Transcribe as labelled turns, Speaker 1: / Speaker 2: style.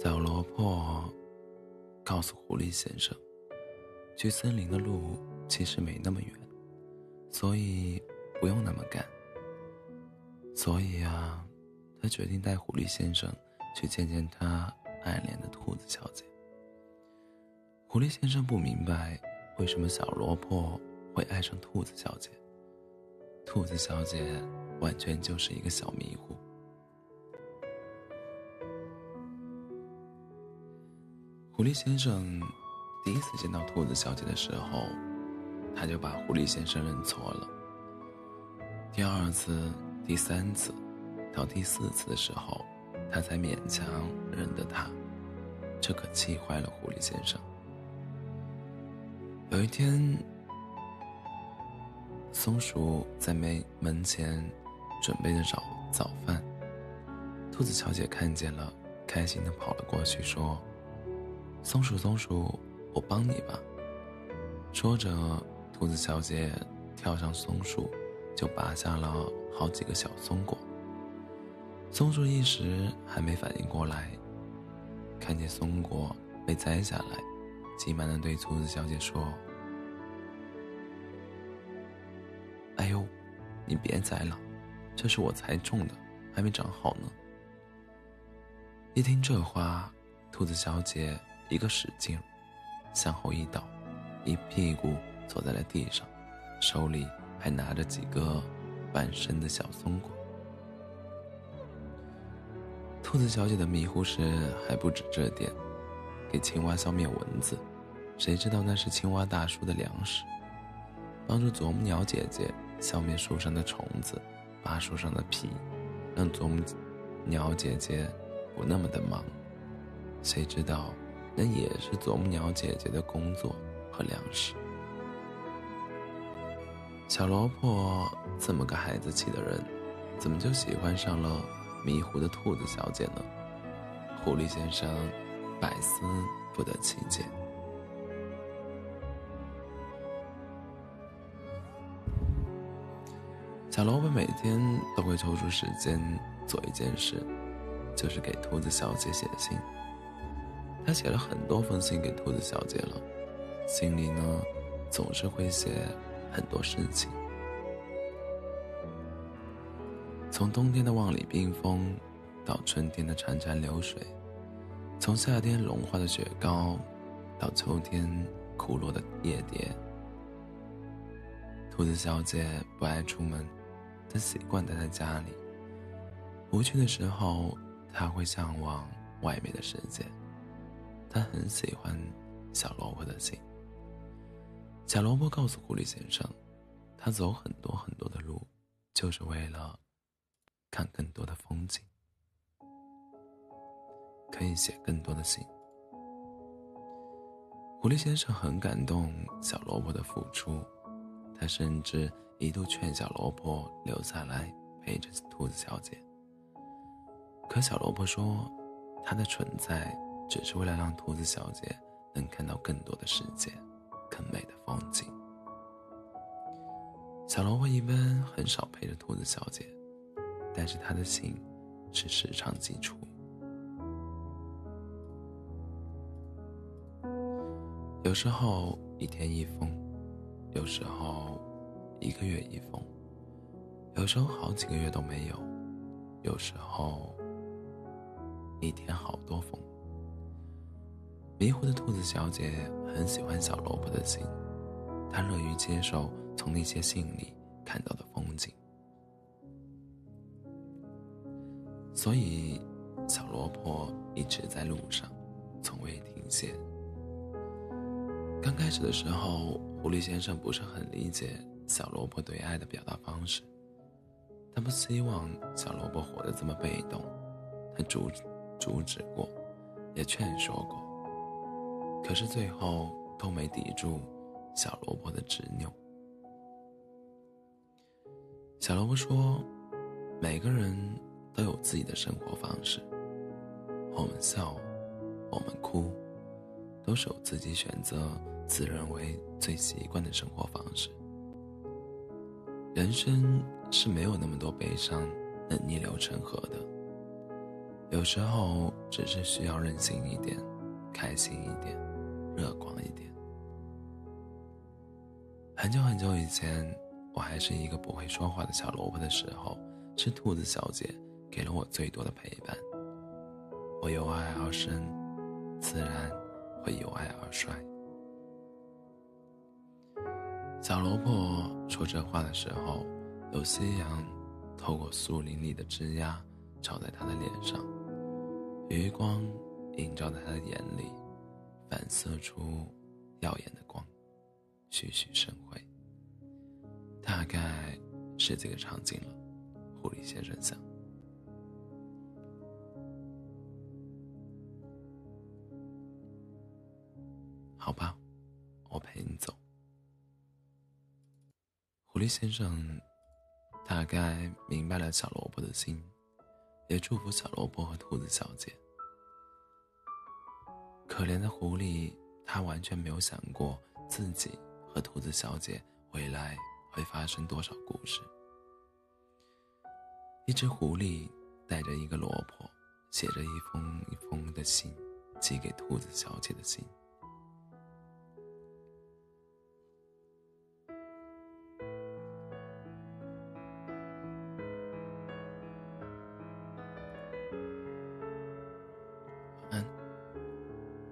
Speaker 1: 小萝卜告诉狐狸先生，去森林的路其实没那么远，所以不用那么赶。所以啊，他决定带狐狸先生去见见他暗恋的兔子小姐。狐狸先生不明白为什么小萝卜会爱上兔子小姐，兔子小姐完全就是一个小迷糊。狐狸先生第一次见到兔子小姐的时候，他就把狐狸先生认错了。第二次、第三次，到第四次的时候，他才勉强认得她，这可气坏了狐狸先生。有一天，松鼠在门门前准备着早早饭，兔子小姐看见了，开心的跑了过去，说。松鼠，松鼠，我帮你吧。说着，兔子小姐跳上松树，就拔下了好几个小松果。松鼠一时还没反应过来，看见松果被摘下来，急忙的对兔子小姐说：“哎呦，你别摘了，这是我才种的，还没长好呢。”一听这话，兔子小姐。一个使劲，向后一倒，一屁股坐在了地上，手里还拿着几个半生的小松果。兔子小姐的迷糊事还不止这点，给青蛙消灭蚊子，谁知道那是青蛙大叔的粮食；帮助啄木鸟姐姐消灭树上的虫子，扒树上的皮，让啄木鸟姐姐不那么的忙，谁知道？那也是啄木鸟姐姐的工作和粮食。小萝卜这么个孩子气的人，怎么就喜欢上了迷糊的兔子小姐呢？狐狸先生百思不得其解。小萝卜每天都会抽出时间做一件事，就是给兔子小姐写信。他写了很多封信给兔子小姐了，信里呢，总是会写很多事情，从冬天的万里冰封，到春天的潺潺流水，从夏天融化的雪糕，到秋天枯落的叶蝶。兔子小姐不爱出门，她习惯待在家里。无趣的时候，她会向往外面的世界。他很喜欢小萝卜的信。小萝卜告诉狐狸先生，他走很多很多的路，就是为了看更多的风景，可以写更多的信。狐狸先生很感动小萝卜的付出，他甚至一度劝小萝卜留下来陪着兔子小姐。可小萝卜说，他的存在。只是为了让兔子小姐能看到更多的世界，更美的风景。小萝卜一般很少陪着兔子小姐，但是他的信是时常寄出。有时候一天一封，有时候一个月一封，有时候好几个月都没有，有时候一天好多封。迷糊的兔子小姐很喜欢小萝卜的信，她乐于接受从那些信里看到的风景，所以小萝卜一直在路上，从未停歇。刚开始的时候，狐狸先生不是很理解小萝卜对爱的表达方式，他不希望小萝卜活得这么被动，他阻阻止过，也劝说过。可是最后都没抵住小萝卜的执拗。小萝卜说：“每个人都有自己的生活方式，我们笑，我们哭，都是有自己选择自认为最习惯的生活方式。人生是没有那么多悲伤能逆流成河的，有时候只是需要任性一点，开心一点，乐观一点。很久很久以前，我还是一个不会说话的小萝卜的时候，是兔子小姐给了我最多的陪伴。我由爱而生，自然会由爱而衰。小萝卜说这话的时候，有夕阳透过树林里的枝桠照在他的脸上，余光映照在他的眼里，反射出耀眼的光，栩栩生辉。大概是这个场景了，狐狸先生想。好吧，我陪你走。狐狸先生大概明白了小萝卜的心，也祝福小萝卜和兔子小姐。可怜的狐狸，他完全没有想过自己和兔子小姐未来会发生多少故事。一只狐狸带着一个萝卜，写着一封一封的信，寄给兔子小姐的信。